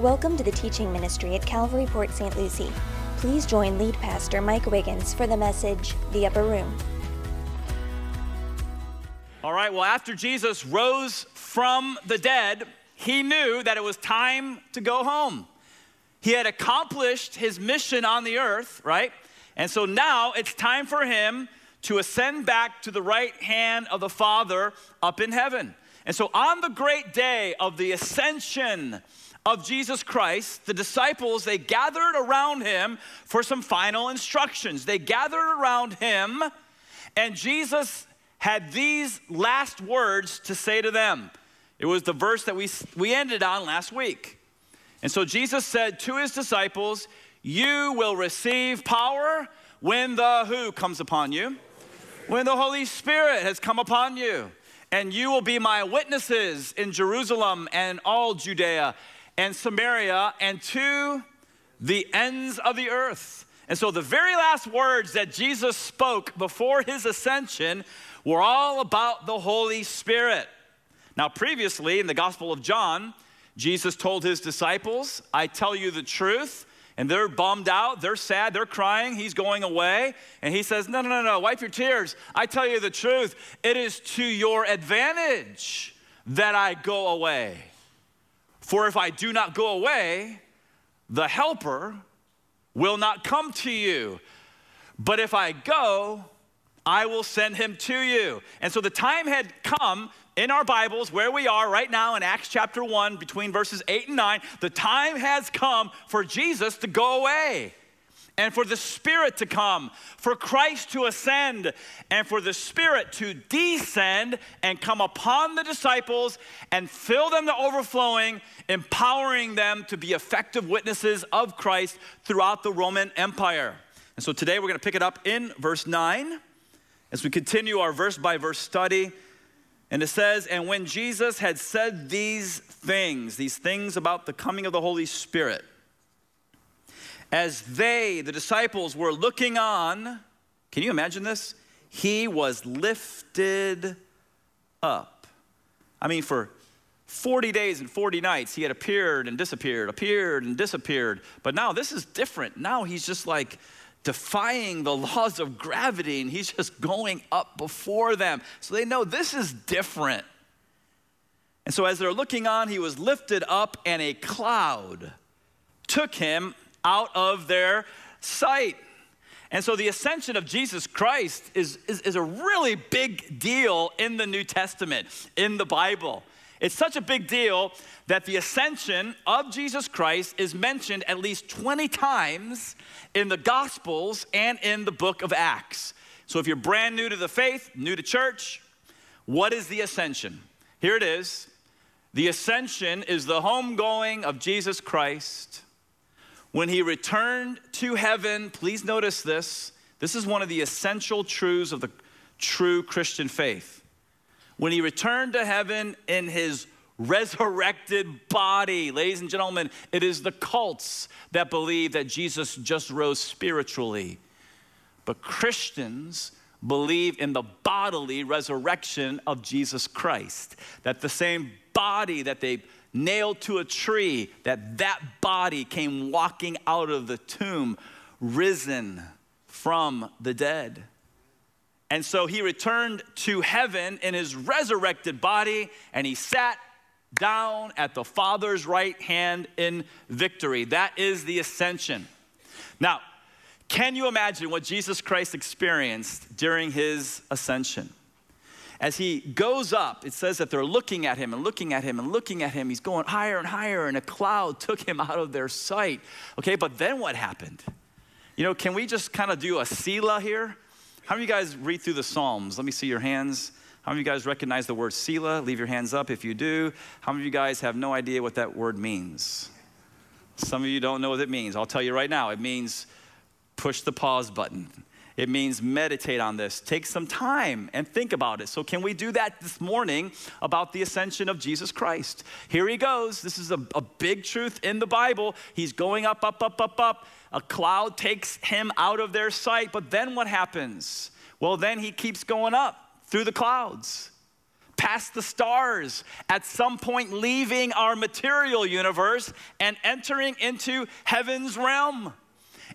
Welcome to the teaching ministry at Calvary Port St. Lucie. Please join lead pastor Mike Wiggins for the message, The Upper Room. All right, well, after Jesus rose from the dead, he knew that it was time to go home. He had accomplished his mission on the earth, right? And so now it's time for him to ascend back to the right hand of the Father up in heaven. And so on the great day of the ascension of Jesus Christ, the disciples, they gathered around him for some final instructions. They gathered around him, and Jesus had these last words to say to them. It was the verse that we, we ended on last week. And so Jesus said to his disciples, You will receive power when the who comes upon you? When the Holy Spirit has come upon you. And you will be my witnesses in Jerusalem and all Judea and Samaria and to the ends of the earth. And so the very last words that Jesus spoke before his ascension were all about the Holy Spirit. Now, previously in the Gospel of John, Jesus told his disciples, I tell you the truth. And they're bummed out, they're sad, they're crying, he's going away. And he says, No, no, no, no, wipe your tears. I tell you the truth. It is to your advantage that I go away. For if I do not go away, the helper will not come to you. But if I go, I will send him to you. And so the time had come in our Bibles, where we are right now in Acts chapter 1, between verses 8 and 9, the time has come for Jesus to go away and for the Spirit to come, for Christ to ascend, and for the Spirit to descend and come upon the disciples and fill them to overflowing, empowering them to be effective witnesses of Christ throughout the Roman Empire. And so today we're going to pick it up in verse 9 as we continue our verse by verse study. And it says, And when Jesus had said these things, these things about the coming of the Holy Spirit, as they, the disciples, were looking on, can you imagine this? He was lifted up. I mean, for 40 days and 40 nights, he had appeared and disappeared, appeared and disappeared. But now this is different. Now he's just like, defying the laws of gravity and he's just going up before them. So they know this is different. And so as they're looking on, he was lifted up and a cloud took him out of their sight. And so the ascension of Jesus Christ is, is, is, a really big deal in the New Testament, in the Bible. It's such a big deal that the ascension of Jesus Christ is mentioned at least 20 times in the Gospels and in the book of Acts. So if you're brand new to the faith, new to church, what is the ascension? Here it is. The ascension is the homegoing of Jesus Christ. When he returned to heaven, please notice this. This is one of the essential truths of the true Christian faith. When he returned to heaven in his resurrected body. Ladies and gentlemen, it is the cults that believe that Jesus just rose spiritually. But Christians believe in the bodily resurrection of Jesus Christ. That the same body that they nailed to a tree, that that body came walking out of the tomb, risen from the dead. And so he returned to heaven in his resurrected body and he sat down at the Father's right hand in victory. That is the ascension. Now, can you imagine what Jesus Christ experienced during his ascension? As he goes up, it says that they're looking at him and looking at him and looking at him. He's going higher and higher, and a cloud took him out of their sight. Okay, but then what happened? You know, can we just kind of do a Selah here? How many of you guys read through the Psalms? Let me see your hands. How many of you guys recognize the word Selah? Leave your hands up if you do. How many of you guys have no idea what that word means? Some of you don't know what it means. I'll tell you right now. It means push the pause button. It means meditate on this. Take some time and think about it. So, can we do that this morning about the ascension of Jesus Christ? Here he goes. This is a, a big truth in the Bible. He's going up, up, up, up, up. A cloud takes him out of their sight. But then what happens? Well, then he keeps going up through the clouds, past the stars, at some point leaving our material universe and entering into heaven's realm.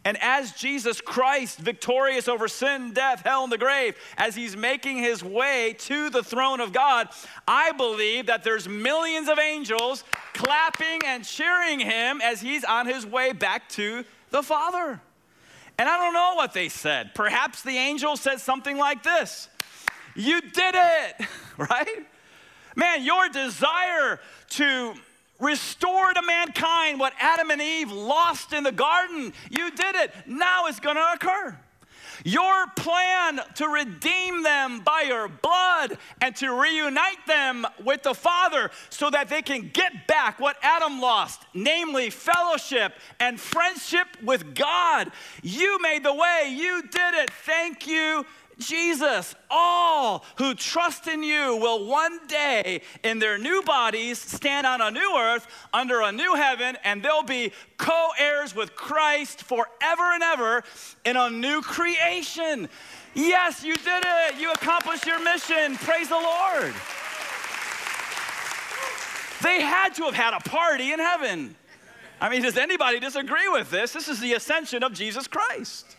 And as Jesus Christ, victorious over sin, death, hell, and the grave, as he's making his way to the throne of God, I believe that there's millions of angels clapping and cheering him as he's on his way back to the Father. And I don't know what they said. Perhaps the angel said something like this You did it, right? Man, your desire to restore to mankind what Adam and Eve lost in the garden. You did it. Now it's going to occur. Your plan to redeem them by your blood and to reunite them with the Father so that they can get back what Adam lost, namely fellowship and friendship with God. You made the way, you did it. Thank you Jesus, all who trust in you will one day in their new bodies stand on a new earth under a new heaven, and they'll be co heirs with Christ forever and ever in a new creation. Yes, you did it. You accomplished your mission. Praise the Lord. They had to have had a party in heaven. I mean, does anybody disagree with this? This is the ascension of Jesus Christ.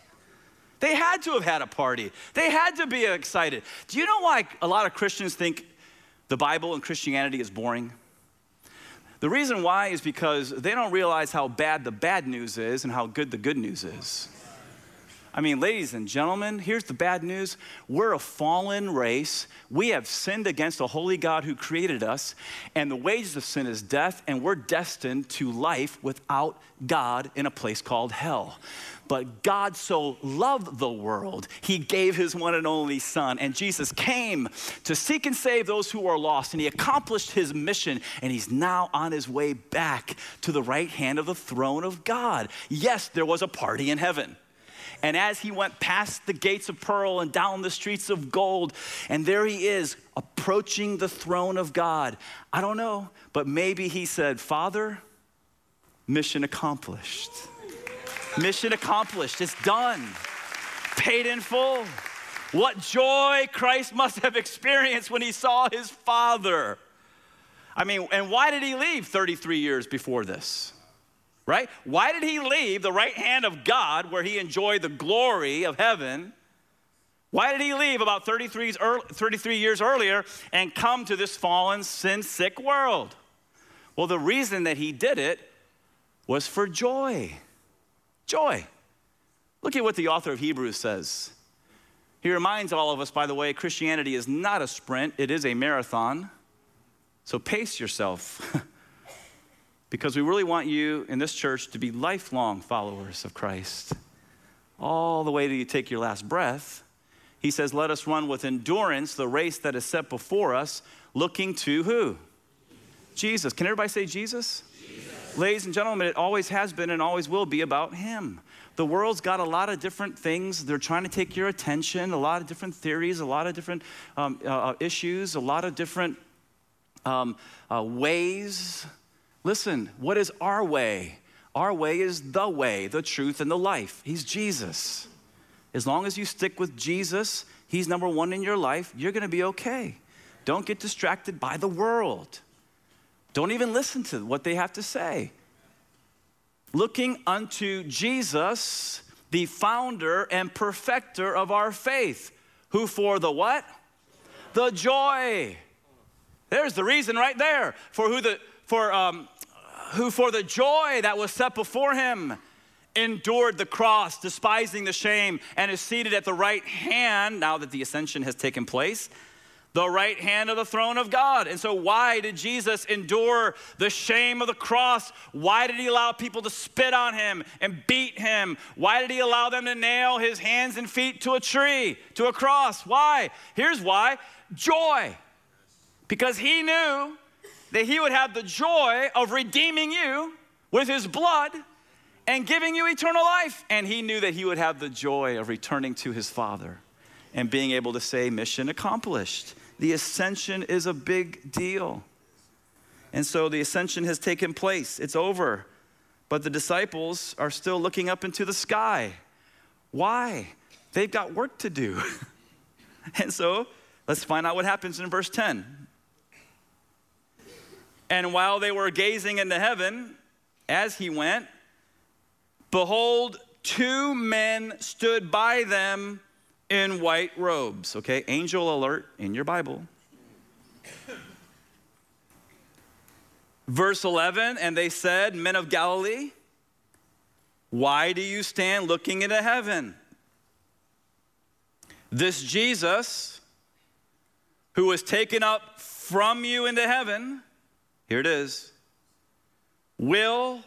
They had to have had a party. They had to be excited. Do you know why a lot of Christians think the Bible and Christianity is boring? The reason why is because they don't realize how bad the bad news is and how good the good news is. I mean, ladies and gentlemen, here's the bad news. We're a fallen race. We have sinned against a holy God who created us, and the wages of sin is death, and we're destined to life without God in a place called hell. But God so loved the world, he gave his one and only Son. And Jesus came to seek and save those who are lost. And he accomplished his mission. And he's now on his way back to the right hand of the throne of God. Yes, there was a party in heaven. And as he went past the gates of pearl and down the streets of gold, and there he is approaching the throne of God. I don't know, but maybe he said, Father, mission accomplished. Mission accomplished. It's done. Paid in full. What joy Christ must have experienced when he saw his Father. I mean, and why did he leave 33 years before this? Right? Why did he leave the right hand of God where he enjoyed the glory of heaven? Why did he leave about 33, 33 years earlier and come to this fallen, sin sick world? Well, the reason that he did it was for joy. Joy. Look at what the author of Hebrews says. He reminds all of us, by the way, Christianity is not a sprint, it is a marathon. So pace yourself. because we really want you in this church to be lifelong followers of Christ. All the way till you take your last breath. He says, Let us run with endurance the race that is set before us, looking to who? Jesus. Can everybody say Jesus? Ladies and gentlemen, it always has been and always will be about Him. The world's got a lot of different things. They're trying to take your attention, a lot of different theories, a lot of different um, uh, uh, issues, a lot of different um, uh, ways. Listen, what is our way? Our way is the way, the truth, and the life. He's Jesus. As long as you stick with Jesus, He's number one in your life, you're gonna be okay. Don't get distracted by the world. Don't even listen to what they have to say. Looking unto Jesus, the founder and perfecter of our faith, who for the what? The joy. There's the reason right there. For who the for um, who for the joy that was set before him endured the cross, despising the shame, and is seated at the right hand, now that the ascension has taken place, the right hand of the throne of God. And so, why did Jesus endure the shame of the cross? Why did he allow people to spit on him and beat him? Why did he allow them to nail his hands and feet to a tree, to a cross? Why? Here's why joy. Because he knew that he would have the joy of redeeming you with his blood and giving you eternal life. And he knew that he would have the joy of returning to his Father and being able to say, Mission accomplished. The ascension is a big deal. And so the ascension has taken place, it's over. But the disciples are still looking up into the sky. Why? They've got work to do. and so let's find out what happens in verse 10. And while they were gazing into heaven, as he went, behold, two men stood by them in white robes. Okay, angel alert in your Bible. Verse 11, and they said, Men of Galilee, why do you stand looking into heaven? This Jesus, who was taken up from you into heaven, here it is, will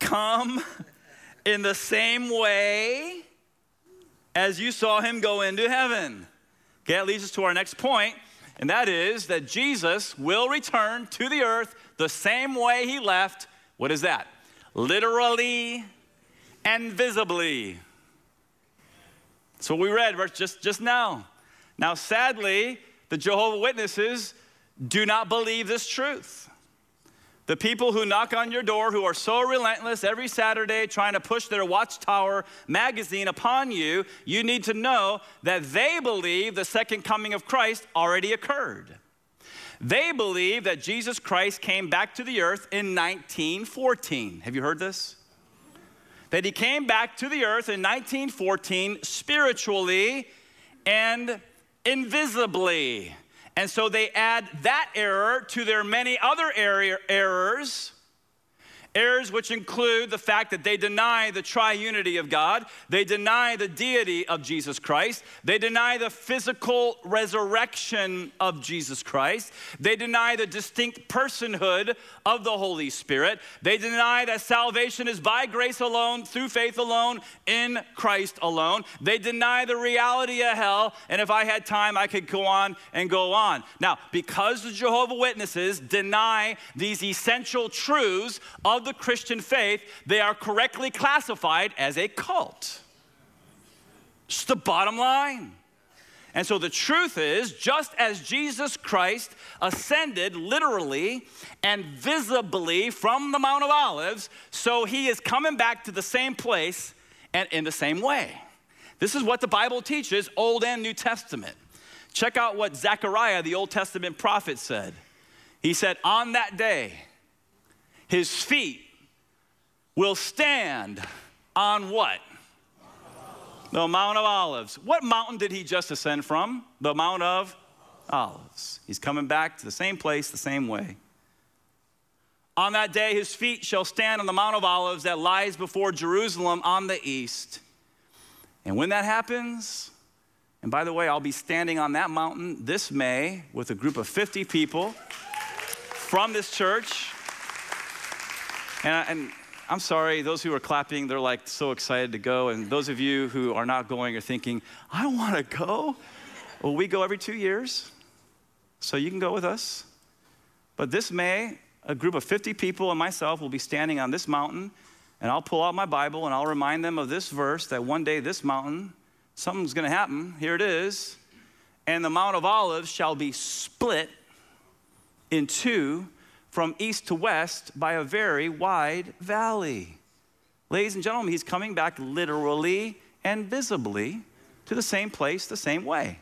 come in the same way as you saw him go into heaven. Okay, that leads us to our next point, and that is that Jesus will return to the earth the same way he left. What is that? Literally and visibly. That's what we read just, just now. Now, sadly, the Jehovah Witnesses do not believe this truth. The people who knock on your door, who are so relentless every Saturday trying to push their Watchtower magazine upon you, you need to know that they believe the second coming of Christ already occurred. They believe that Jesus Christ came back to the earth in 1914. Have you heard this? That he came back to the earth in 1914 spiritually and invisibly. And so they add that error to their many other errors Errors which include the fact that they deny the triunity of God, they deny the deity of Jesus Christ, they deny the physical resurrection of Jesus Christ, they deny the distinct personhood of the Holy Spirit, they deny that salvation is by grace alone, through faith alone, in Christ alone, they deny the reality of hell, and if I had time, I could go on and go on. Now, because the Jehovah Witnesses deny these essential truths of the Christian faith, they are correctly classified as a cult. It's the bottom line. And so the truth is, just as Jesus Christ ascended literally and visibly from the Mount of Olives, so he is coming back to the same place and in the same way. This is what the Bible teaches, Old and New Testament. Check out what Zechariah, the Old Testament prophet, said. He said, On that day, his feet will stand on what? The Mount of Olives. What mountain did he just ascend from? The Mount of Olives. He's coming back to the same place, the same way. On that day, his feet shall stand on the Mount of Olives that lies before Jerusalem on the east. And when that happens, and by the way, I'll be standing on that mountain this May with a group of 50 people from this church. And, and I'm sorry, those who are clapping, they're like so excited to go. And those of you who are not going are thinking, I want to go. Well, we go every two years, so you can go with us. But this May, a group of 50 people and myself will be standing on this mountain, and I'll pull out my Bible and I'll remind them of this verse that one day this mountain, something's going to happen. Here it is. And the Mount of Olives shall be split in two from east to west by a very wide valley. Ladies and gentlemen, he's coming back literally and visibly to the same place, the same way.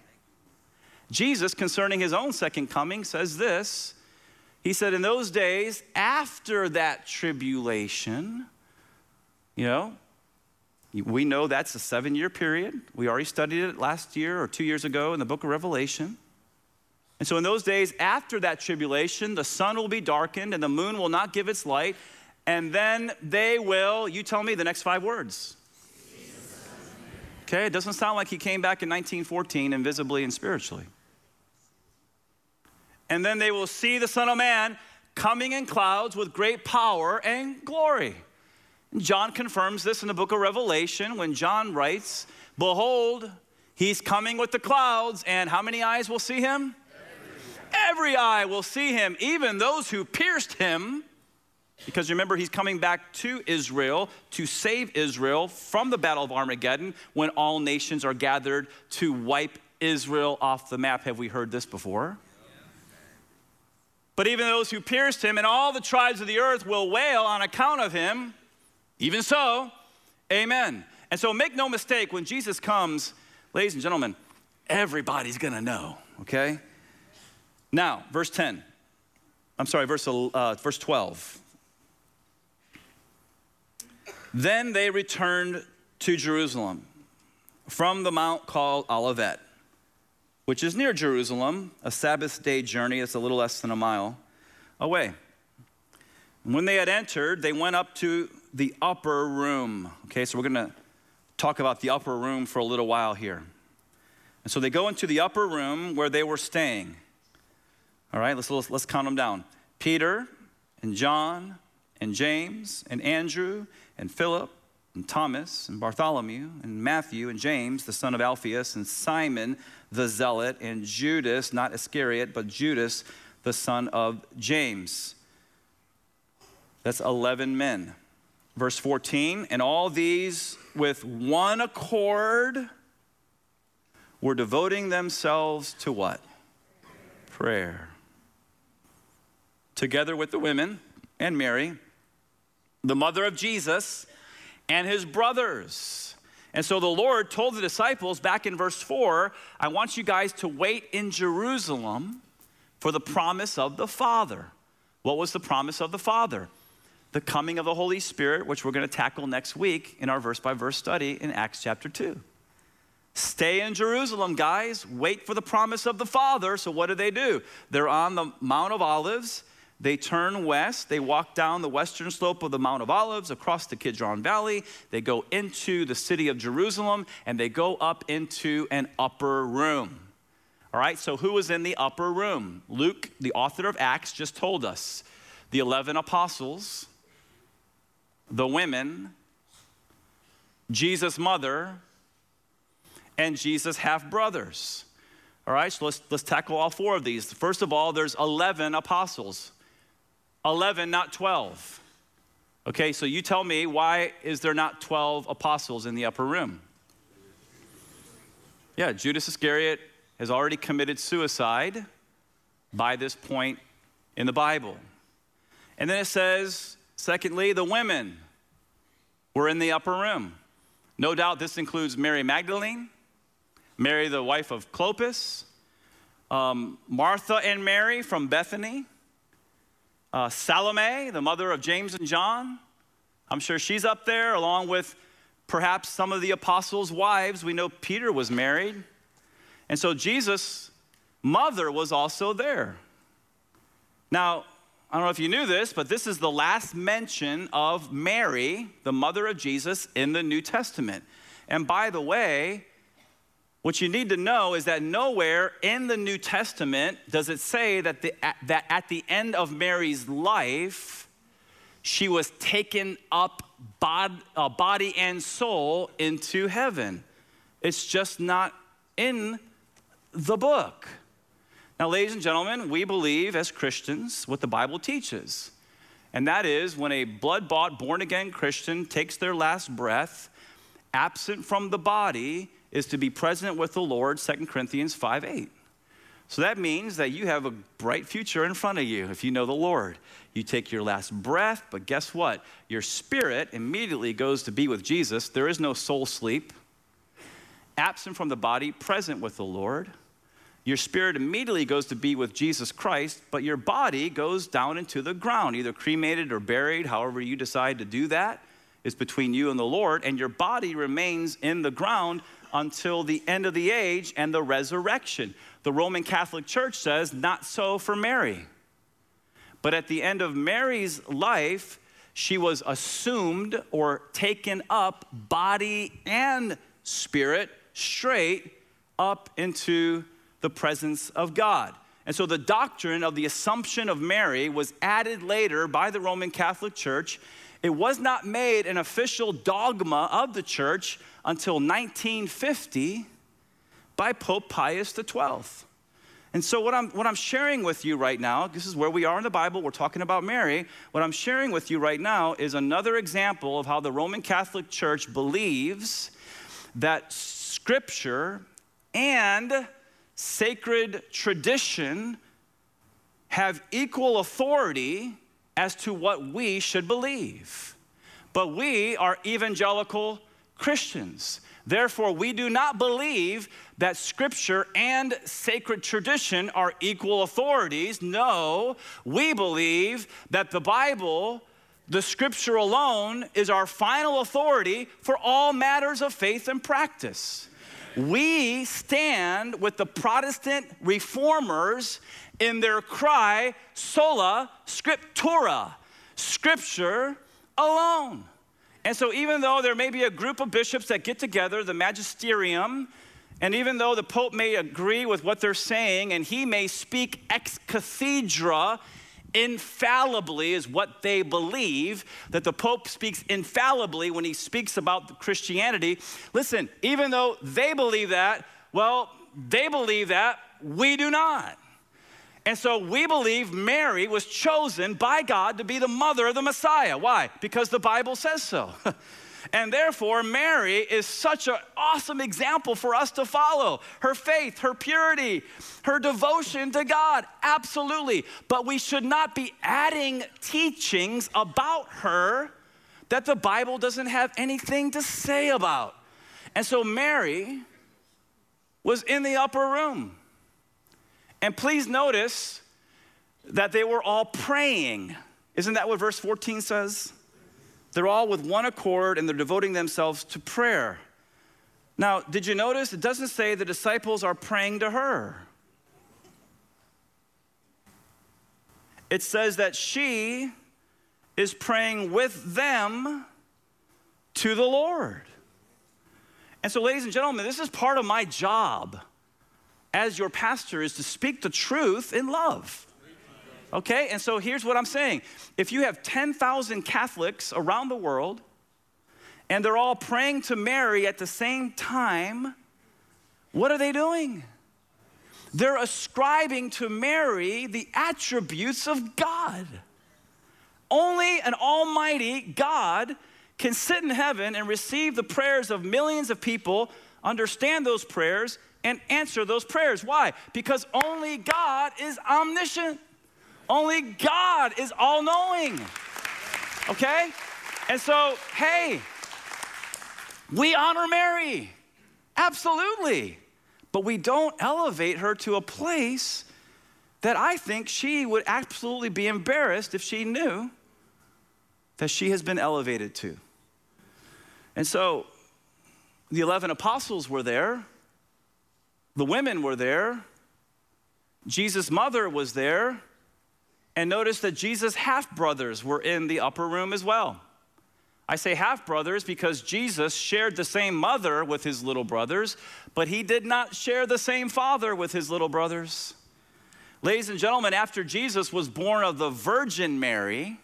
Jesus, concerning his own second coming, says this He said, In those days, after that tribulation, you know, we know that's a seven year period. We already studied it last year or two years ago in the book of Revelation. And so, in those days after that tribulation, the sun will be darkened and the moon will not give its light. And then they will, you tell me the next five words. Okay, it doesn't sound like he came back in 1914 invisibly and spiritually. And then they will see the Son of Man coming in clouds with great power and glory. John confirms this in the book of Revelation when John writes, Behold, he's coming with the clouds, and how many eyes will see him? Every eye will see him, even those who pierced him. Because remember, he's coming back to Israel to save Israel from the Battle of Armageddon when all nations are gathered to wipe Israel off the map. Have we heard this before? But even those who pierced him and all the tribes of the earth will wail on account of him. Even so, amen. And so make no mistake, when Jesus comes, ladies and gentlemen, everybody's gonna know, okay? Now, verse 10. I'm sorry, verse, uh, verse 12. Then they returned to Jerusalem from the mount called Olivet, which is near Jerusalem, a Sabbath day journey. It's a little less than a mile away. And when they had entered, they went up to the upper room. Okay, so we're going to talk about the upper room for a little while here. And so they go into the upper room where they were staying. All right, let's, let's, let's count them down Peter and John and James and Andrew and Philip and Thomas and Bartholomew and Matthew and James, the son of Alphaeus, and Simon the zealot, and Judas, not Iscariot, but Judas, the son of James. That's 11 men. Verse 14, and all these with one accord were devoting themselves to what? Prayer. Together with the women and Mary, the mother of Jesus, and his brothers. And so the Lord told the disciples back in verse 4 I want you guys to wait in Jerusalem for the promise of the Father. What was the promise of the Father? The coming of the Holy Spirit, which we're going to tackle next week in our verse by verse study in Acts chapter 2. Stay in Jerusalem, guys. Wait for the promise of the Father. So, what do they do? They're on the Mount of Olives. They turn west. They walk down the western slope of the Mount of Olives across the Kidron Valley. They go into the city of Jerusalem and they go up into an upper room. All right, so who was in the upper room? Luke, the author of Acts, just told us the 11 apostles, the women, Jesus' mother, and Jesus' half brothers. All right, so let's, let's tackle all four of these. First of all, there's 11 apostles. 11, not 12. Okay, so you tell me why is there not 12 apostles in the upper room? Yeah, Judas Iscariot has already committed suicide by this point in the Bible. And then it says, secondly, the women were in the upper room. No doubt this includes Mary Magdalene, Mary, the wife of Clopas, um, Martha and Mary from Bethany, uh, Salome, the mother of James and John. I'm sure she's up there, along with perhaps some of the apostles' wives. We know Peter was married. And so Jesus' mother was also there. Now, I don't know if you knew this, but this is the last mention of Mary, the mother of Jesus, in the New Testament. And by the way, what you need to know is that nowhere in the New Testament does it say that, the, that at the end of Mary's life, she was taken up bod, uh, body and soul into heaven. It's just not in the book. Now, ladies and gentlemen, we believe as Christians what the Bible teaches. And that is when a blood bought, born again Christian takes their last breath, absent from the body, is to be present with the Lord, 2 Corinthians 5 8. So that means that you have a bright future in front of you if you know the Lord. You take your last breath, but guess what? Your spirit immediately goes to be with Jesus. There is no soul sleep. Absent from the body, present with the Lord. Your spirit immediately goes to be with Jesus Christ, but your body goes down into the ground, either cremated or buried, however you decide to do that is between you and the Lord, and your body remains in the ground until the end of the age and the resurrection. The Roman Catholic Church says, not so for Mary. But at the end of Mary's life, she was assumed or taken up, body and spirit, straight up into the presence of God. And so the doctrine of the Assumption of Mary was added later by the Roman Catholic Church. It was not made an official dogma of the church until 1950 by Pope Pius XII. And so, what I'm, what I'm sharing with you right now, this is where we are in the Bible, we're talking about Mary. What I'm sharing with you right now is another example of how the Roman Catholic Church believes that Scripture and sacred tradition have equal authority as to what we should believe. But we are evangelical Christians. Therefore, we do not believe that scripture and sacred tradition are equal authorities. No, we believe that the Bible, the scripture alone, is our final authority for all matters of faith and practice. We stand with the Protestant reformers in their cry, sola scriptura, scripture alone. And so, even though there may be a group of bishops that get together, the magisterium, and even though the Pope may agree with what they're saying and he may speak ex cathedra, infallibly is what they believe, that the Pope speaks infallibly when he speaks about Christianity. Listen, even though they believe that, well, they believe that, we do not. And so we believe Mary was chosen by God to be the mother of the Messiah. Why? Because the Bible says so. and therefore, Mary is such an awesome example for us to follow. Her faith, her purity, her devotion to God, absolutely. But we should not be adding teachings about her that the Bible doesn't have anything to say about. And so, Mary was in the upper room. And please notice that they were all praying. Isn't that what verse 14 says? They're all with one accord and they're devoting themselves to prayer. Now, did you notice? It doesn't say the disciples are praying to her. It says that she is praying with them to the Lord. And so, ladies and gentlemen, this is part of my job as your pastor is to speak the truth in love. Okay? And so here's what I'm saying. If you have 10,000 Catholics around the world and they're all praying to Mary at the same time, what are they doing? They're ascribing to Mary the attributes of God. Only an almighty God can sit in heaven and receive the prayers of millions of people, understand those prayers, and answer those prayers. Why? Because only God is omniscient. Only God is all knowing. Okay? And so, hey, we honor Mary. Absolutely. But we don't elevate her to a place that I think she would absolutely be embarrassed if she knew that she has been elevated to. And so the 11 apostles were there. The women were there. Jesus' mother was there. And notice that Jesus' half brothers were in the upper room as well. I say half brothers because Jesus shared the same mother with his little brothers, but he did not share the same father with his little brothers. Ladies and gentlemen, after Jesus was born of the Virgin Mary,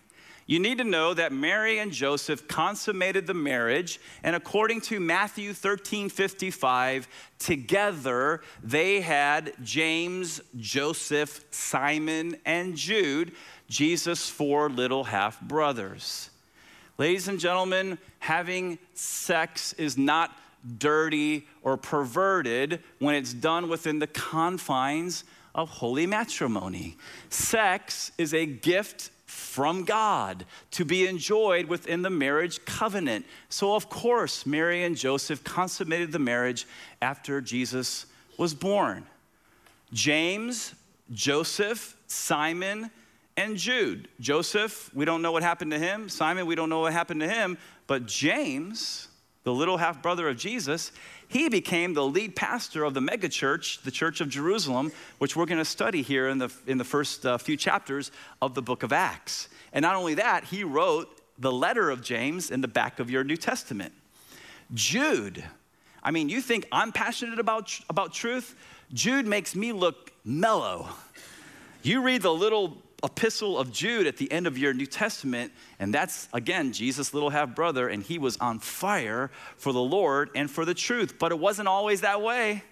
you need to know that Mary and Joseph consummated the marriage, and according to Matthew 13 55, together they had James, Joseph, Simon, and Jude, Jesus' four little half brothers. Ladies and gentlemen, having sex is not dirty or perverted when it's done within the confines of holy matrimony. Sex is a gift from God to be enjoyed within the marriage covenant. So, of course, Mary and Joseph consummated the marriage after Jesus was born. James, Joseph, Simon, and Jude. Joseph, we don't know what happened to him. Simon, we don't know what happened to him. But James, the little half brother of Jesus, he became the lead pastor of the megachurch, the Church of Jerusalem, which we're going to study here in the, in the first uh, few chapters of the book of Acts. And not only that, he wrote the letter of James in the back of your New Testament. Jude, I mean, you think I'm passionate about, about truth? Jude makes me look mellow. You read the little epistle of Jude at the end of your New Testament, and that's again Jesus' little half brother, and he was on fire for the Lord and for the truth. But it wasn't always that way.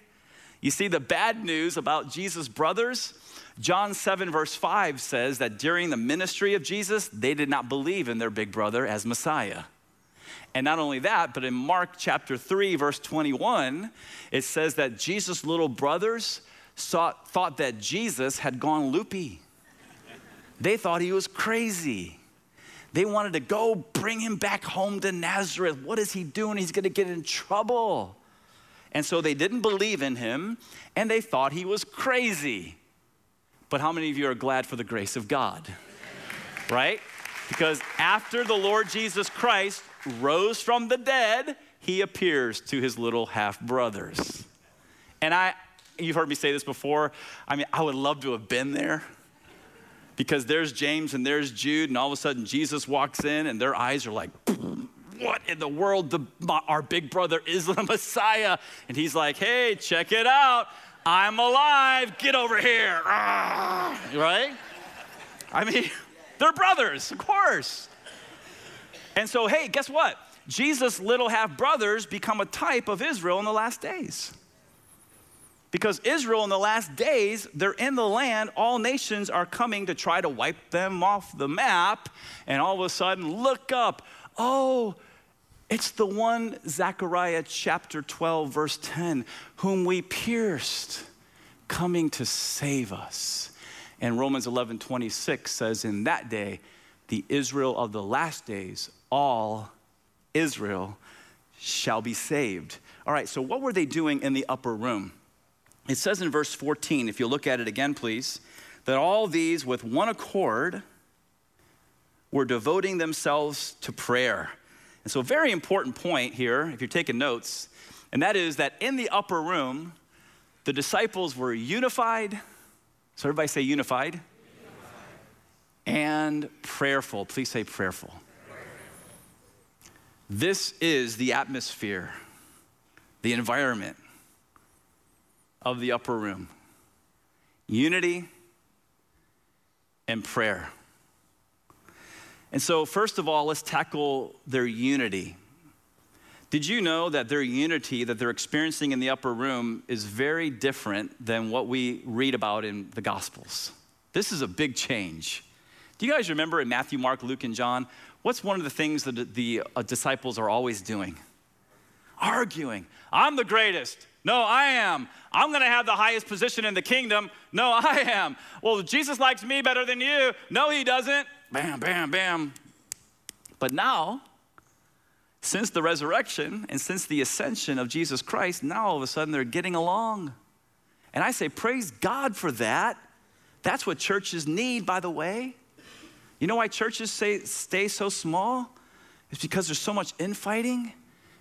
You see, the bad news about Jesus' brothers, John 7, verse 5 says that during the ministry of Jesus, they did not believe in their big brother as Messiah. And not only that, but in Mark chapter 3, verse 21, it says that Jesus' little brothers thought that Jesus had gone loopy. They thought he was crazy. They wanted to go bring him back home to Nazareth. What is he doing? He's going to get in trouble. And so they didn't believe in him and they thought he was crazy. But how many of you are glad for the grace of God? Right? Because after the Lord Jesus Christ rose from the dead, he appears to his little half brothers. And I, you've heard me say this before. I mean, I would love to have been there because there's James and there's Jude, and all of a sudden Jesus walks in, and their eyes are like, what in the world? The, our big brother is the Messiah. And he's like, hey, check it out. I'm alive. Get over here. Ah, right? I mean, they're brothers, of course. And so, hey, guess what? Jesus' little half brothers become a type of Israel in the last days. Because Israel in the last days, they're in the land, all nations are coming to try to wipe them off the map, and all of a sudden, look up. Oh, it's the one, Zechariah chapter 12, verse 10, whom we pierced, coming to save us. And Romans 11, 26 says, In that day, the Israel of the last days, all Israel shall be saved. All right, so what were they doing in the upper room? It says in verse 14, if you look at it again, please, that all these with one accord were devoting themselves to prayer. And so, a very important point here, if you're taking notes, and that is that in the upper room, the disciples were unified. So, everybody say unified. unified. And prayerful. Please say prayerful. This is the atmosphere, the environment of the upper room unity and prayer. And so, first of all, let's tackle their unity. Did you know that their unity that they're experiencing in the upper room is very different than what we read about in the Gospels? This is a big change. Do you guys remember in Matthew, Mark, Luke, and John, what's one of the things that the uh, disciples are always doing? Arguing. I'm the greatest. No, I am. I'm going to have the highest position in the kingdom. No, I am. Well, Jesus likes me better than you. No, he doesn't. Bam, bam, bam. But now, since the resurrection and since the ascension of Jesus Christ, now all of a sudden they're getting along. And I say, praise God for that. That's what churches need, by the way. You know why churches say, stay so small? It's because there's so much infighting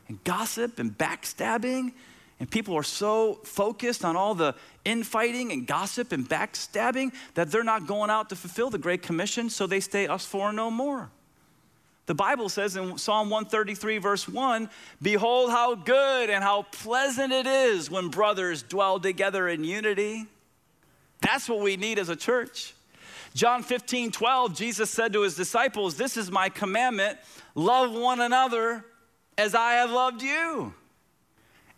and gossip and backstabbing and people are so focused on all the infighting and gossip and backstabbing that they're not going out to fulfill the Great Commission, so they stay us for no more. The Bible says in Psalm 133, verse 1 Behold, how good and how pleasant it is when brothers dwell together in unity. That's what we need as a church. John 15, 12, Jesus said to his disciples, This is my commandment love one another as I have loved you.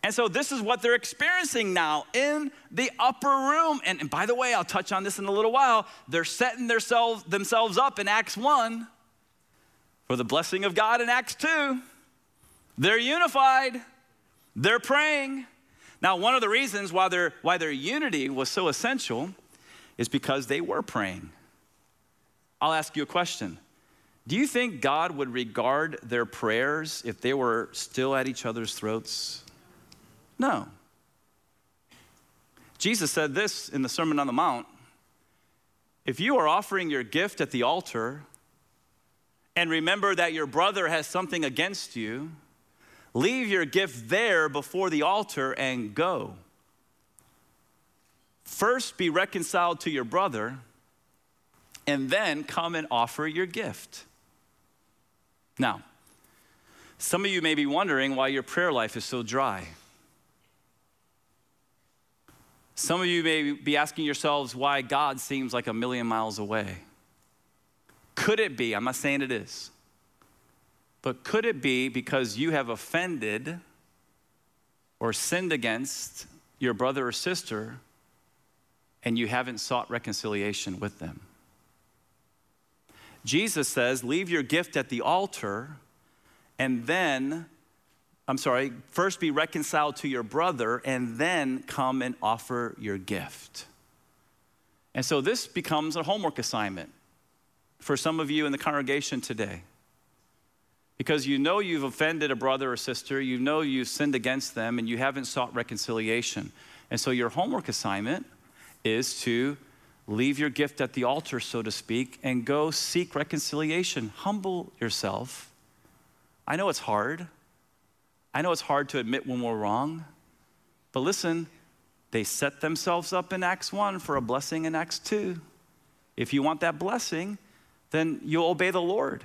And so this is what they're experiencing now in the upper room. And, and by the way, I'll touch on this in a little while. They're setting themselves, themselves up in Acts 1 for the blessing of God in Acts 2. They're unified, they're praying. Now, one of the reasons why, why their unity was so essential is because they were praying. I'll ask you a question. Do you think God would regard their prayers if they were still at each other's throats? No. Jesus said this in the Sermon on the Mount If you are offering your gift at the altar and remember that your brother has something against you, leave your gift there before the altar and go. First be reconciled to your brother, and then come and offer your gift. Now, some of you may be wondering why your prayer life is so dry. Some of you may be asking yourselves why God seems like a million miles away. Could it be, I'm not saying it is, but could it be because you have offended or sinned against your brother or sister and you haven't sought reconciliation with them? Jesus says, Leave your gift at the altar and then I'm sorry, first be reconciled to your brother and then come and offer your gift. And so this becomes a homework assignment. for some of you in the congregation today. Because you know you've offended a brother or sister, you know you've sinned against them, and you haven't sought reconciliation. And so your homework assignment is to leave your gift at the altar, so to speak, and go seek reconciliation. Humble yourself. I know it's hard. I know it's hard to admit when we're wrong. But listen, they set themselves up in Acts 1 for a blessing in Acts 2. If you want that blessing, then you'll obey the Lord.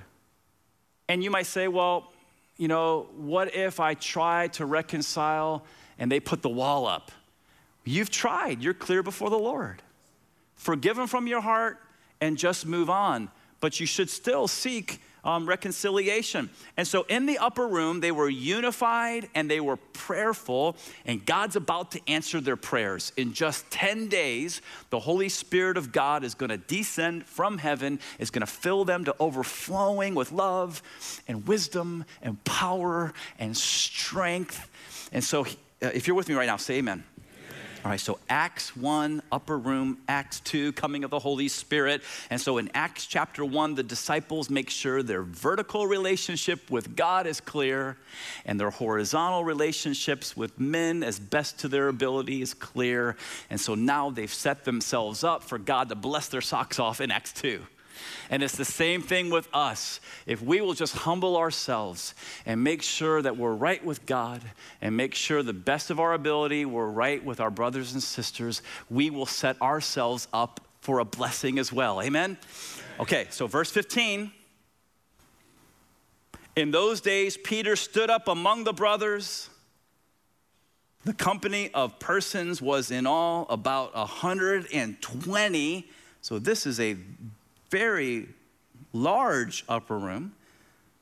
And you might say, well, you know, what if I try to reconcile and they put the wall up? You've tried, you're clear before the Lord. Forgive them from your heart and just move on. But you should still seek um, reconciliation. And so in the upper room, they were unified and they were prayerful, and God's about to answer their prayers. In just 10 days, the Holy Spirit of God is going to descend from heaven, is going to fill them to overflowing with love and wisdom and power and strength. And so, uh, if you're with me right now, say amen. All right, so Acts 1, upper room, Acts 2, coming of the Holy Spirit. And so in Acts chapter 1, the disciples make sure their vertical relationship with God is clear and their horizontal relationships with men, as best to their ability, is clear. And so now they've set themselves up for God to bless their socks off in Acts 2. And it's the same thing with us. If we will just humble ourselves and make sure that we're right with God and make sure the best of our ability we're right with our brothers and sisters, we will set ourselves up for a blessing as well. Amen? Okay, so verse 15. In those days, Peter stood up among the brothers. The company of persons was in all about 120. So this is a very large upper room,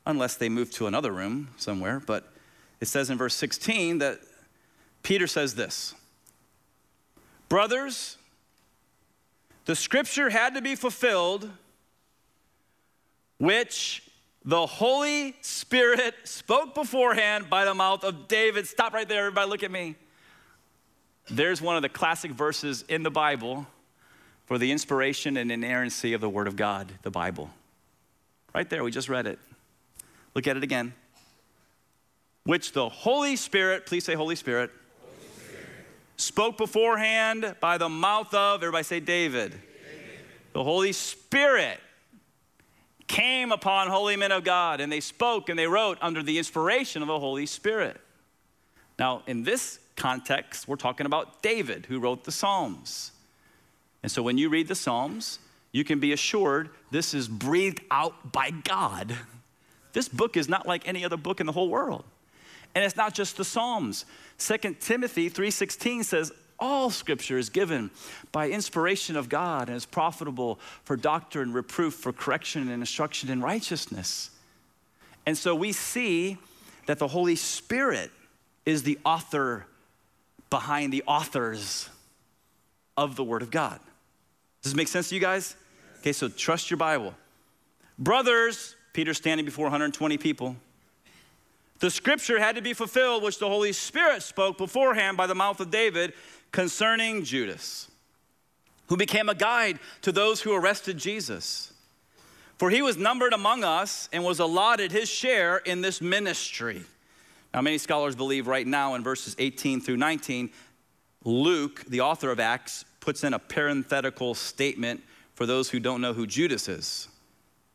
unless they move to another room somewhere. But it says in verse 16 that Peter says this Brothers, the scripture had to be fulfilled, which the Holy Spirit spoke beforehand by the mouth of David. Stop right there, everybody, look at me. There's one of the classic verses in the Bible for the inspiration and inerrancy of the Word of God, the Bible. Right there, we just read it. Look at it again. Which the Holy Spirit, please say Holy Spirit, Holy Spirit. spoke beforehand by the mouth of, everybody say David. David. The Holy Spirit came upon holy men of God, and they spoke and they wrote under the inspiration of the Holy Spirit. Now, in this context, we're talking about David, who wrote the Psalms. And so when you read the Psalms, you can be assured this is breathed out by God. This book is not like any other book in the whole world. And it's not just the Psalms. 2 Timothy 3:16 says all scripture is given by inspiration of God and is profitable for doctrine, reproof, for correction and instruction in righteousness. And so we see that the Holy Spirit is the author behind the authors of the Word of God. Does this make sense to you guys? Okay, so trust your Bible. Brothers, Peter standing before 120 people. The scripture had to be fulfilled, which the Holy Spirit spoke beforehand by the mouth of David concerning Judas, who became a guide to those who arrested Jesus. For he was numbered among us and was allotted his share in this ministry. Now, many scholars believe right now in verses 18 through 19, Luke, the author of Acts, puts in a parenthetical statement for those who don't know who Judas is.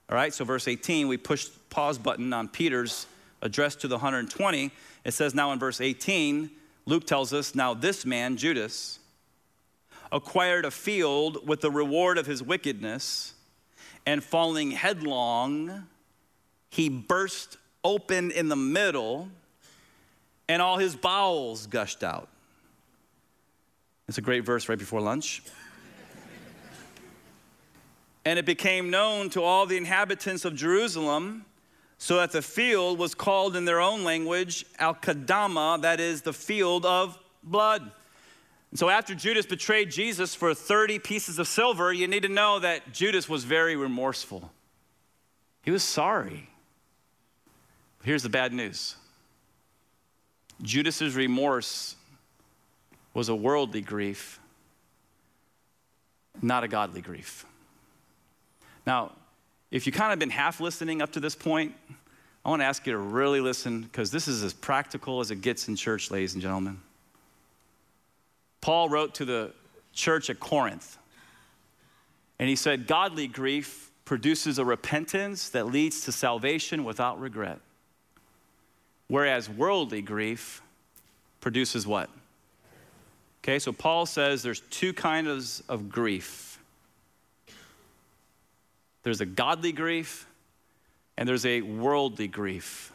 All right, so verse 18, we push pause button on Peter's address to the 120. It says now in verse 18, Luke tells us, now this man, Judas, acquired a field with the reward of his wickedness, and falling headlong, he burst open in the middle, and all his bowels gushed out. It's a great verse right before lunch. and it became known to all the inhabitants of Jerusalem, so that the field was called in their own language Akeldama, that is, the field of blood. And so after Judas betrayed Jesus for 30 pieces of silver, you need to know that Judas was very remorseful. He was sorry. Here's the bad news Judas's remorse was a worldly grief, not a godly grief. Now, if you kind of been half listening up to this point, I want to ask you to really listen because this is as practical as it gets in church, ladies and gentlemen. Paul wrote to the church at Corinth, and he said, Godly grief produces a repentance that leads to salvation without regret, whereas worldly grief produces what? Okay, so Paul says there's two kinds of grief there's a godly grief, and there's a worldly grief.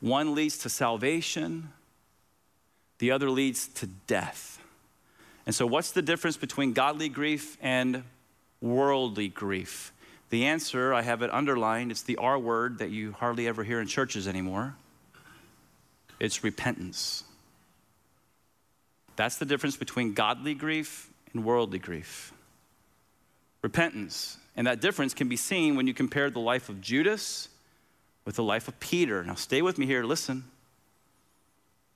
One leads to salvation, the other leads to death. And so, what's the difference between godly grief and worldly grief? The answer, I have it underlined, it's the R word that you hardly ever hear in churches anymore. It's repentance. That's the difference between godly grief and worldly grief. Repentance. And that difference can be seen when you compare the life of Judas with the life of Peter. Now, stay with me here, listen.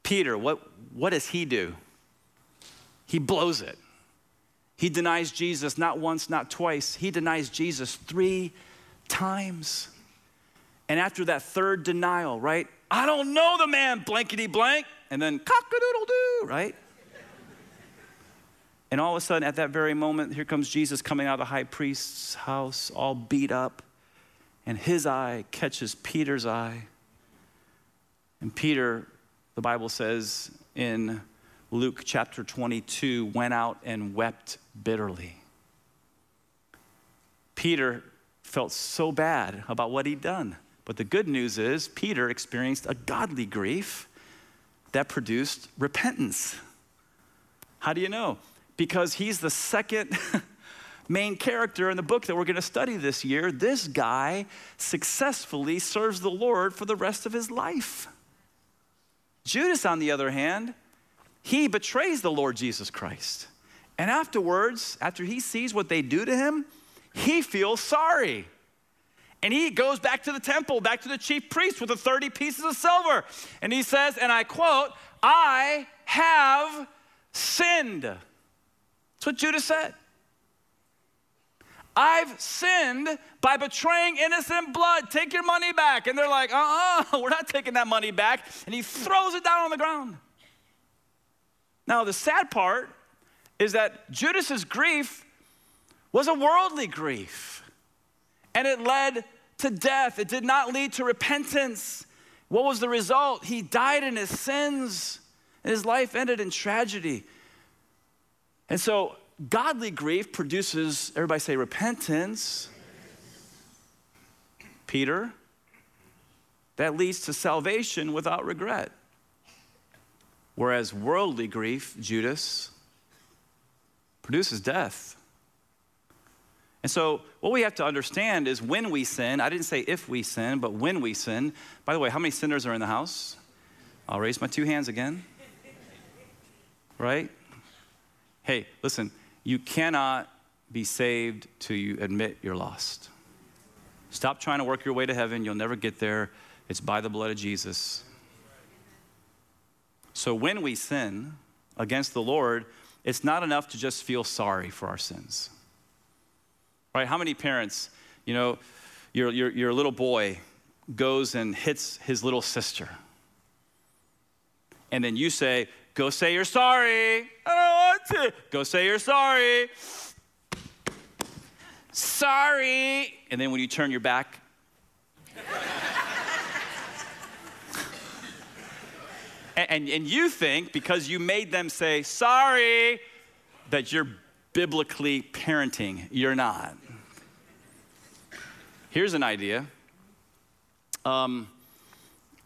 Peter, what, what does he do? He blows it. He denies Jesus not once, not twice. He denies Jesus three times. And after that third denial, right? I don't know the man, blankety blank. And then cock a doodle doo, right? And all of a sudden, at that very moment, here comes Jesus coming out of the high priest's house, all beat up, and his eye catches Peter's eye. And Peter, the Bible says in Luke chapter 22, went out and wept bitterly. Peter felt so bad about what he'd done. But the good news is, Peter experienced a godly grief that produced repentance. How do you know? Because he's the second main character in the book that we're going to study this year. This guy successfully serves the Lord for the rest of his life. Judas, on the other hand, he betrays the Lord Jesus Christ. And afterwards, after he sees what they do to him, he feels sorry. And he goes back to the temple, back to the chief priest with the 30 pieces of silver. And he says, and I quote, I have sinned. That's what Judas said. I've sinned by betraying innocent blood. Take your money back. And they're like, uh uh-uh, uh, we are not taking that money back. And he throws it down on the ground. Now, the sad part is that Judas's grief was a worldly grief, and it led to death. It did not lead to repentance. What was the result? He died in his sins, and his life ended in tragedy. And so, godly grief produces, everybody say, repentance. Peter, that leads to salvation without regret. Whereas worldly grief, Judas, produces death. And so, what we have to understand is when we sin, I didn't say if we sin, but when we sin. By the way, how many sinners are in the house? I'll raise my two hands again. Right? Hey, listen, you cannot be saved till you admit you're lost. Stop trying to work your way to heaven. You'll never get there. It's by the blood of Jesus. So when we sin against the Lord, it's not enough to just feel sorry for our sins. Right? How many parents, you know, your, your, your little boy goes and hits his little sister. And then you say, Go say you're sorry. I don't want to. Go say you're sorry. Sorry. And then when you turn your back, and, and, and you think because you made them say sorry that you're biblically parenting. You're not. Here's an idea um,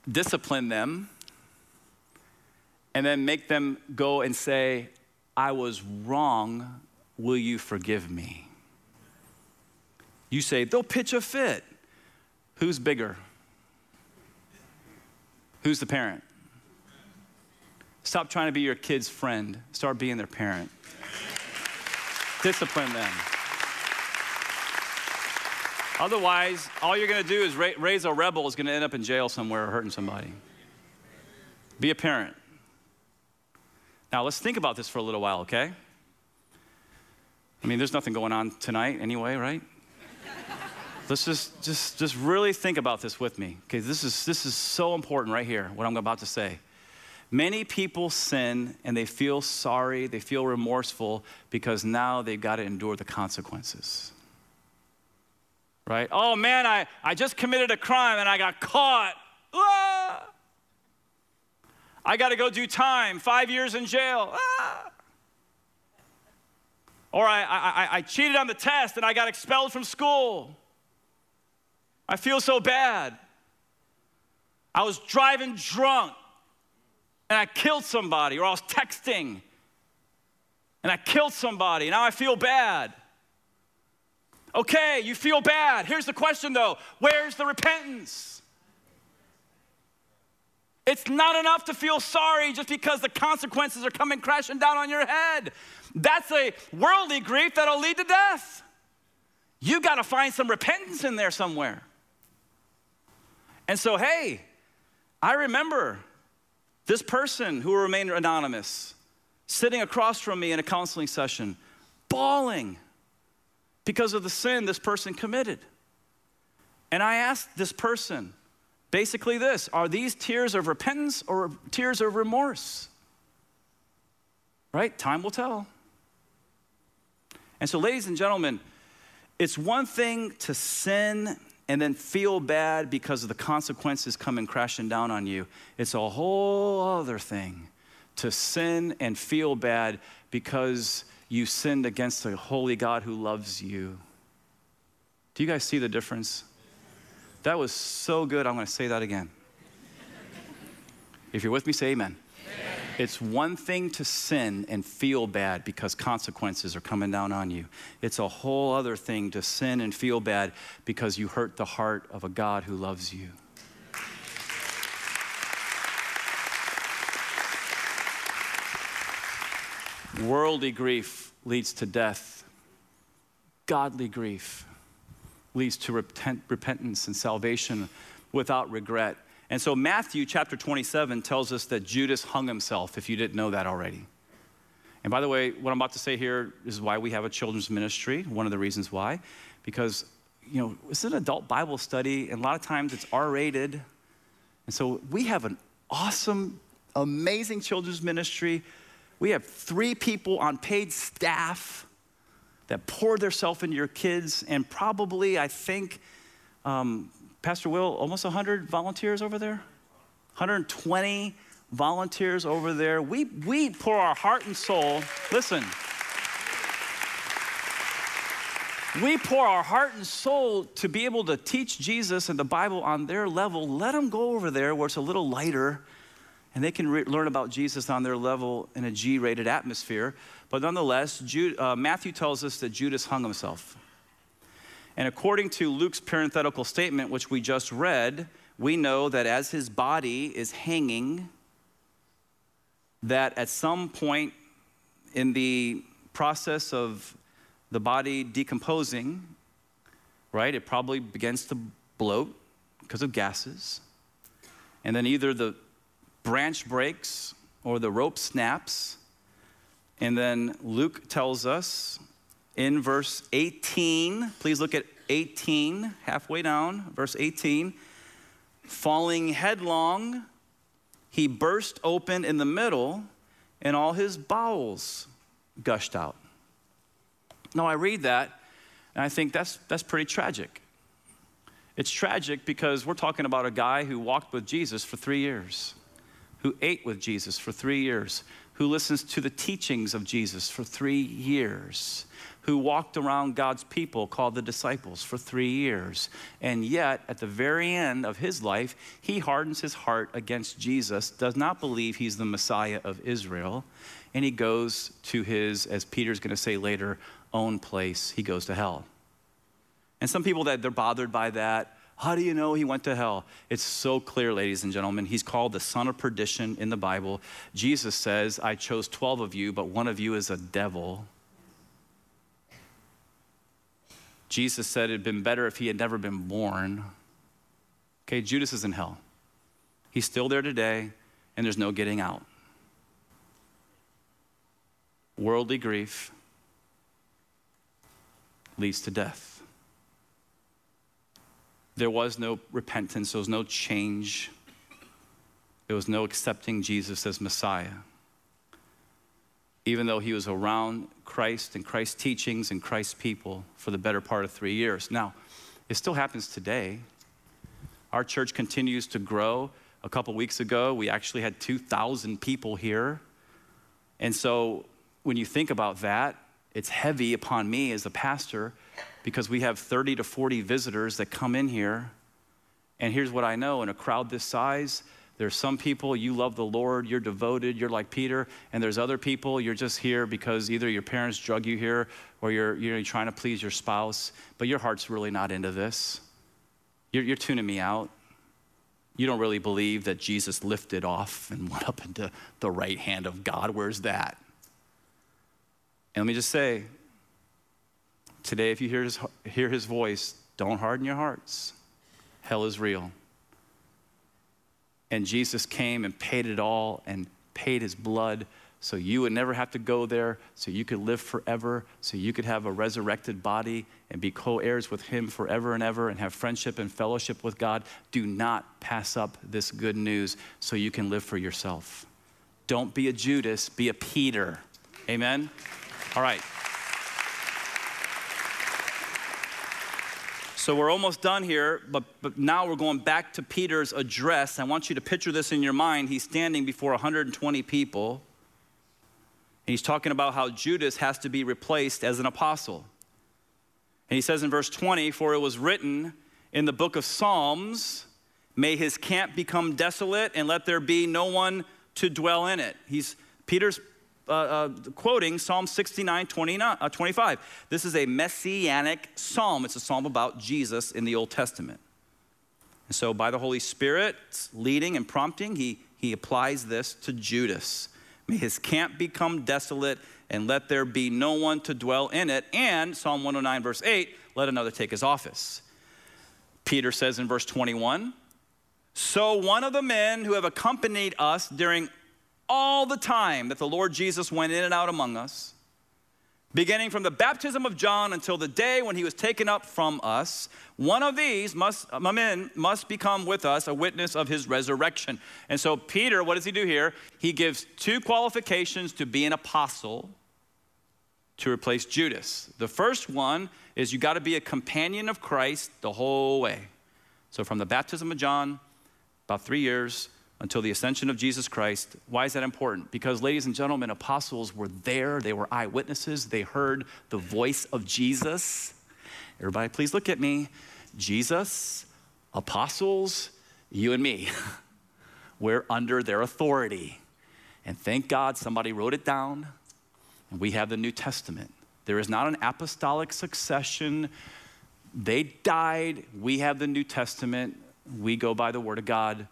discipline them and then make them go and say, I was wrong. Will you forgive me? You say, they'll pitch a fit. Who's bigger? Who's the parent? Stop trying to be your kid's friend. Start being their parent. Discipline them. Otherwise, all you're going to do is raise a rebel is going to end up in jail somewhere or hurting somebody. Be a parent. Now, let's think about this for a little while, okay? I mean, there's nothing going on tonight anyway, right? Let's just, just, just really think about this with me. Okay, this is, this is so important right here, what I'm about to say. Many people sin and they feel sorry, they feel remorseful because now they've got to endure the consequences. Right? Oh man, I, I just committed a crime and I got caught. Ah! I got to go do time, five years in jail. Ah! Or I, I, I cheated on the test and I got expelled from school. I feel so bad. I was driving drunk and I killed somebody, or I was texting and I killed somebody. Now I feel bad. Okay, you feel bad. Here's the question though where's the repentance? It's not enough to feel sorry just because the consequences are coming crashing down on your head. That's a worldly grief that'll lead to death. You got to find some repentance in there somewhere. And so, hey, I remember this person who will remain anonymous sitting across from me in a counseling session, bawling because of the sin this person committed. And I asked this person basically this Are these tears of repentance or tears of remorse? Right? Time will tell. And so, ladies and gentlemen, it's one thing to sin and then feel bad because of the consequences coming crashing down on you. It's a whole other thing to sin and feel bad because you sinned against a holy God who loves you. Do you guys see the difference? That was so good. I'm going to say that again. If you're with me, say amen. amen. It's one thing to sin and feel bad because consequences are coming down on you. It's a whole other thing to sin and feel bad because you hurt the heart of a God who loves you. Worldly grief leads to death. Godly grief leads to repent, repentance and salvation without regret. And so Matthew chapter 27 tells us that Judas hung himself, if you didn't know that already. And by the way, what I'm about to say here is why we have a children's ministry, one of the reasons why. Because, you know, it's an adult Bible study, and a lot of times it's R rated. And so we have an awesome, amazing children's ministry we have three people on paid staff that pour themselves into your kids, and probably, I think, um, Pastor Will, almost 100 volunteers over there? 120 volunteers over there. We, we pour our heart and soul. Listen. We pour our heart and soul to be able to teach Jesus and the Bible on their level. Let them go over there where it's a little lighter and they can re- learn about Jesus on their level in a G rated atmosphere. But nonetheless, Jude, uh, Matthew tells us that Judas hung himself. And according to Luke's parenthetical statement, which we just read, we know that as his body is hanging, that at some point in the process of the body decomposing, right, it probably begins to bloat because of gases. And then either the branch breaks or the rope snaps. And then Luke tells us in verse 18, please look at 18, halfway down, verse 18. Falling headlong, he burst open in the middle, and all his bowels gushed out. Now, I read that, and I think that's, that's pretty tragic. It's tragic because we're talking about a guy who walked with Jesus for three years who ate with Jesus for three years, who listens to the teachings of Jesus for three years, who walked around God's people called the disciples for three years. And yet, at the very end of his life, he hardens his heart against Jesus, does not believe he's the Messiah of Israel, and he goes to his, as Peter's going to say later, own place. He goes to hell. And some people that they're bothered by that, how do you know he went to hell? It's so clear, ladies and gentlemen. He's called the son of perdition in the Bible. Jesus says, I chose 12 of you, but one of you is a devil. Jesus said it'd been better if he had never been born. Okay, Judas is in hell. He's still there today, and there's no getting out. Worldly grief leads to death. There was no repentance, there was no change, there was no accepting Jesus as Messiah. Even though he was around Christ and Christ's teachings and Christ's people for the better part of three years. Now, it still happens today. Our church continues to grow. A couple weeks ago, we actually had 2,000 people here. And so when you think about that, it's heavy upon me as a pastor because we have 30 to 40 visitors that come in here. And here's what I know in a crowd this size, there's some people you love the Lord, you're devoted, you're like Peter, and there's other people you're just here because either your parents drug you here or you're, you're trying to please your spouse, but your heart's really not into this. You're, you're tuning me out. You don't really believe that Jesus lifted off and went up into the right hand of God. Where's that? And let me just say, today, if you hear his, hear his voice, don't harden your hearts. Hell is real. And Jesus came and paid it all and paid his blood so you would never have to go there, so you could live forever, so you could have a resurrected body and be co heirs with him forever and ever and have friendship and fellowship with God. Do not pass up this good news so you can live for yourself. Don't be a Judas, be a Peter. Amen? All right. So we're almost done here, but, but now we're going back to Peter's address. I want you to picture this in your mind. He's standing before 120 people. And he's talking about how Judas has to be replaced as an apostle. And he says in verse 20, For it was written in the book of Psalms, May his camp become desolate, and let there be no one to dwell in it. He's Peter's uh, uh, quoting Psalm 69, 29, uh, 25. This is a messianic psalm. It's a psalm about Jesus in the Old Testament. And so, by the Holy Spirit leading and prompting, he, he applies this to Judas. May his camp become desolate, and let there be no one to dwell in it. And Psalm 109, verse 8, let another take his office. Peter says in verse 21, so one of the men who have accompanied us during all the time that the Lord Jesus went in and out among us, beginning from the baptism of John until the day when he was taken up from us, one of these must, um, men must become with us a witness of his resurrection. And so, Peter, what does he do here? He gives two qualifications to be an apostle to replace Judas. The first one is you got to be a companion of Christ the whole way. So, from the baptism of John, about three years, until the ascension of Jesus Christ. Why is that important? Because, ladies and gentlemen, apostles were there, they were eyewitnesses, they heard the voice of Jesus. Everybody, please look at me. Jesus, apostles, you and me. we're under their authority. And thank God somebody wrote it down, and we have the New Testament. There is not an apostolic succession. They died, we have the New Testament, we go by the Word of God.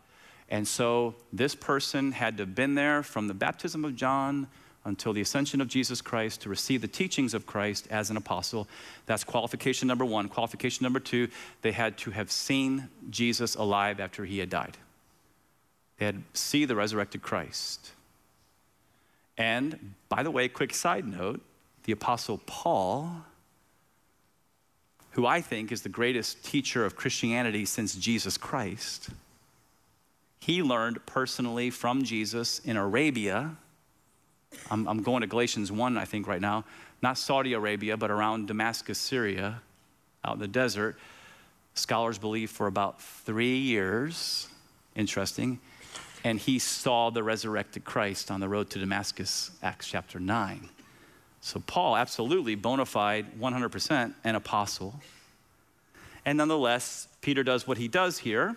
And so this person had to have been there from the baptism of John until the ascension of Jesus Christ to receive the teachings of Christ as an apostle. That's qualification number one. Qualification number two, they had to have seen Jesus alive after he had died. They had to see the resurrected Christ. And by the way, quick side note the apostle Paul, who I think is the greatest teacher of Christianity since Jesus Christ, he learned personally from Jesus in Arabia. I'm, I'm, going to Galatians 1, I think, right now. Not Saudi Arabia, but around Damascus, Syria, out in the desert. Scholars believe for about three years. Interesting. And he saw the resurrected Christ on the road to Damascus, Acts chapter 9. So, Paul, absolutely bona fide, 100% an apostle. And nonetheless, Peter does what he does here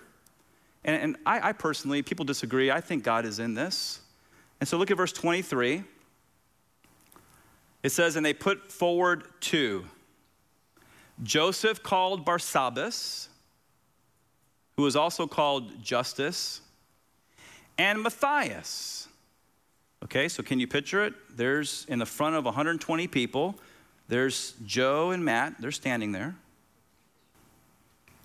and, and I, I personally, people disagree. I think God is in this. And so look at verse 23. It says, And they put forward two Joseph called Barsabbas, who was also called Justus, and Matthias. Okay, so can you picture it? There's in the front of 120 people, there's Joe and Matt, they're standing there.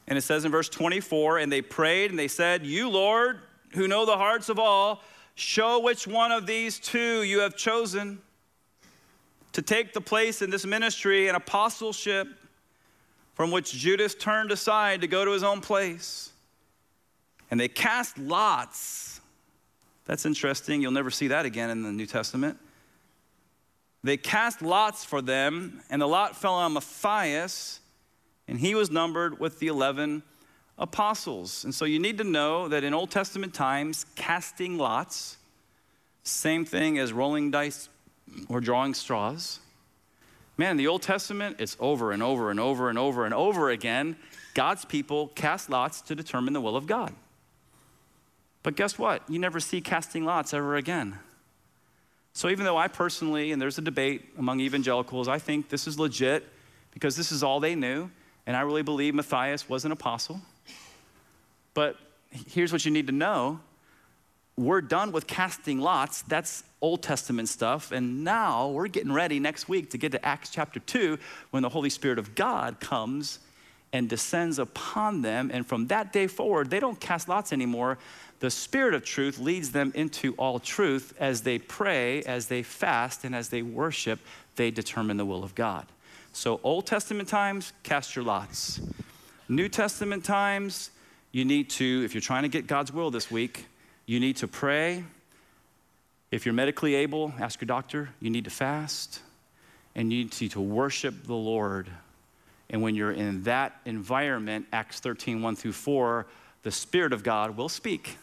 And it says in verse 24, and they prayed and they said, You, Lord, who know the hearts of all, show which one of these two you have chosen to take the place in this ministry and apostleship from which Judas turned aside to go to his own place. And they cast lots. That's interesting. You'll never see that again in the New Testament. They cast lots for them, and the lot fell on Matthias, and he was numbered with the 11 apostles. And so you need to know that in Old Testament times, casting lots, same thing as rolling dice or drawing straws. Man, the Old Testament, it's over and over and over and over and over again. God's people cast lots to determine the will of God. But guess what? You never see casting lots ever again. So even though I personally, and there's a debate among evangelicals, I think this is legit because this is all they knew. And I really believe Matthias was an apostle. But here's what you need to know we're done with casting lots. That's Old Testament stuff. And now we're getting ready next week to get to Acts chapter 2 when the Holy Spirit of God comes and descends upon them. And from that day forward, they don't cast lots anymore. The Spirit of truth leads them into all truth as they pray, as they fast, and as they worship, they determine the will of God. So, Old Testament times, cast your lots. New Testament times, you need to, if you're trying to get God's will this week, you need to pray. If you're medically able, ask your doctor. You need to fast. And you need to worship the Lord. And when you're in that environment, Acts 13, 1 through 4, the Spirit of God will speak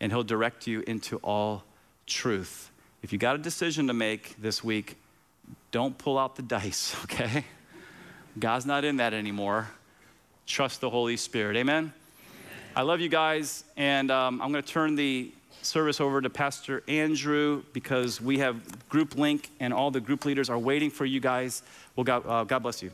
and He'll direct you into all truth. If you got a decision to make this week, don't pull out the dice, okay? God's not in that anymore. Trust the Holy Spirit. Amen? I love you guys, and um, I'm going to turn the service over to Pastor Andrew because we have group link, and all the group leaders are waiting for you guys. Well, God, uh, God bless you.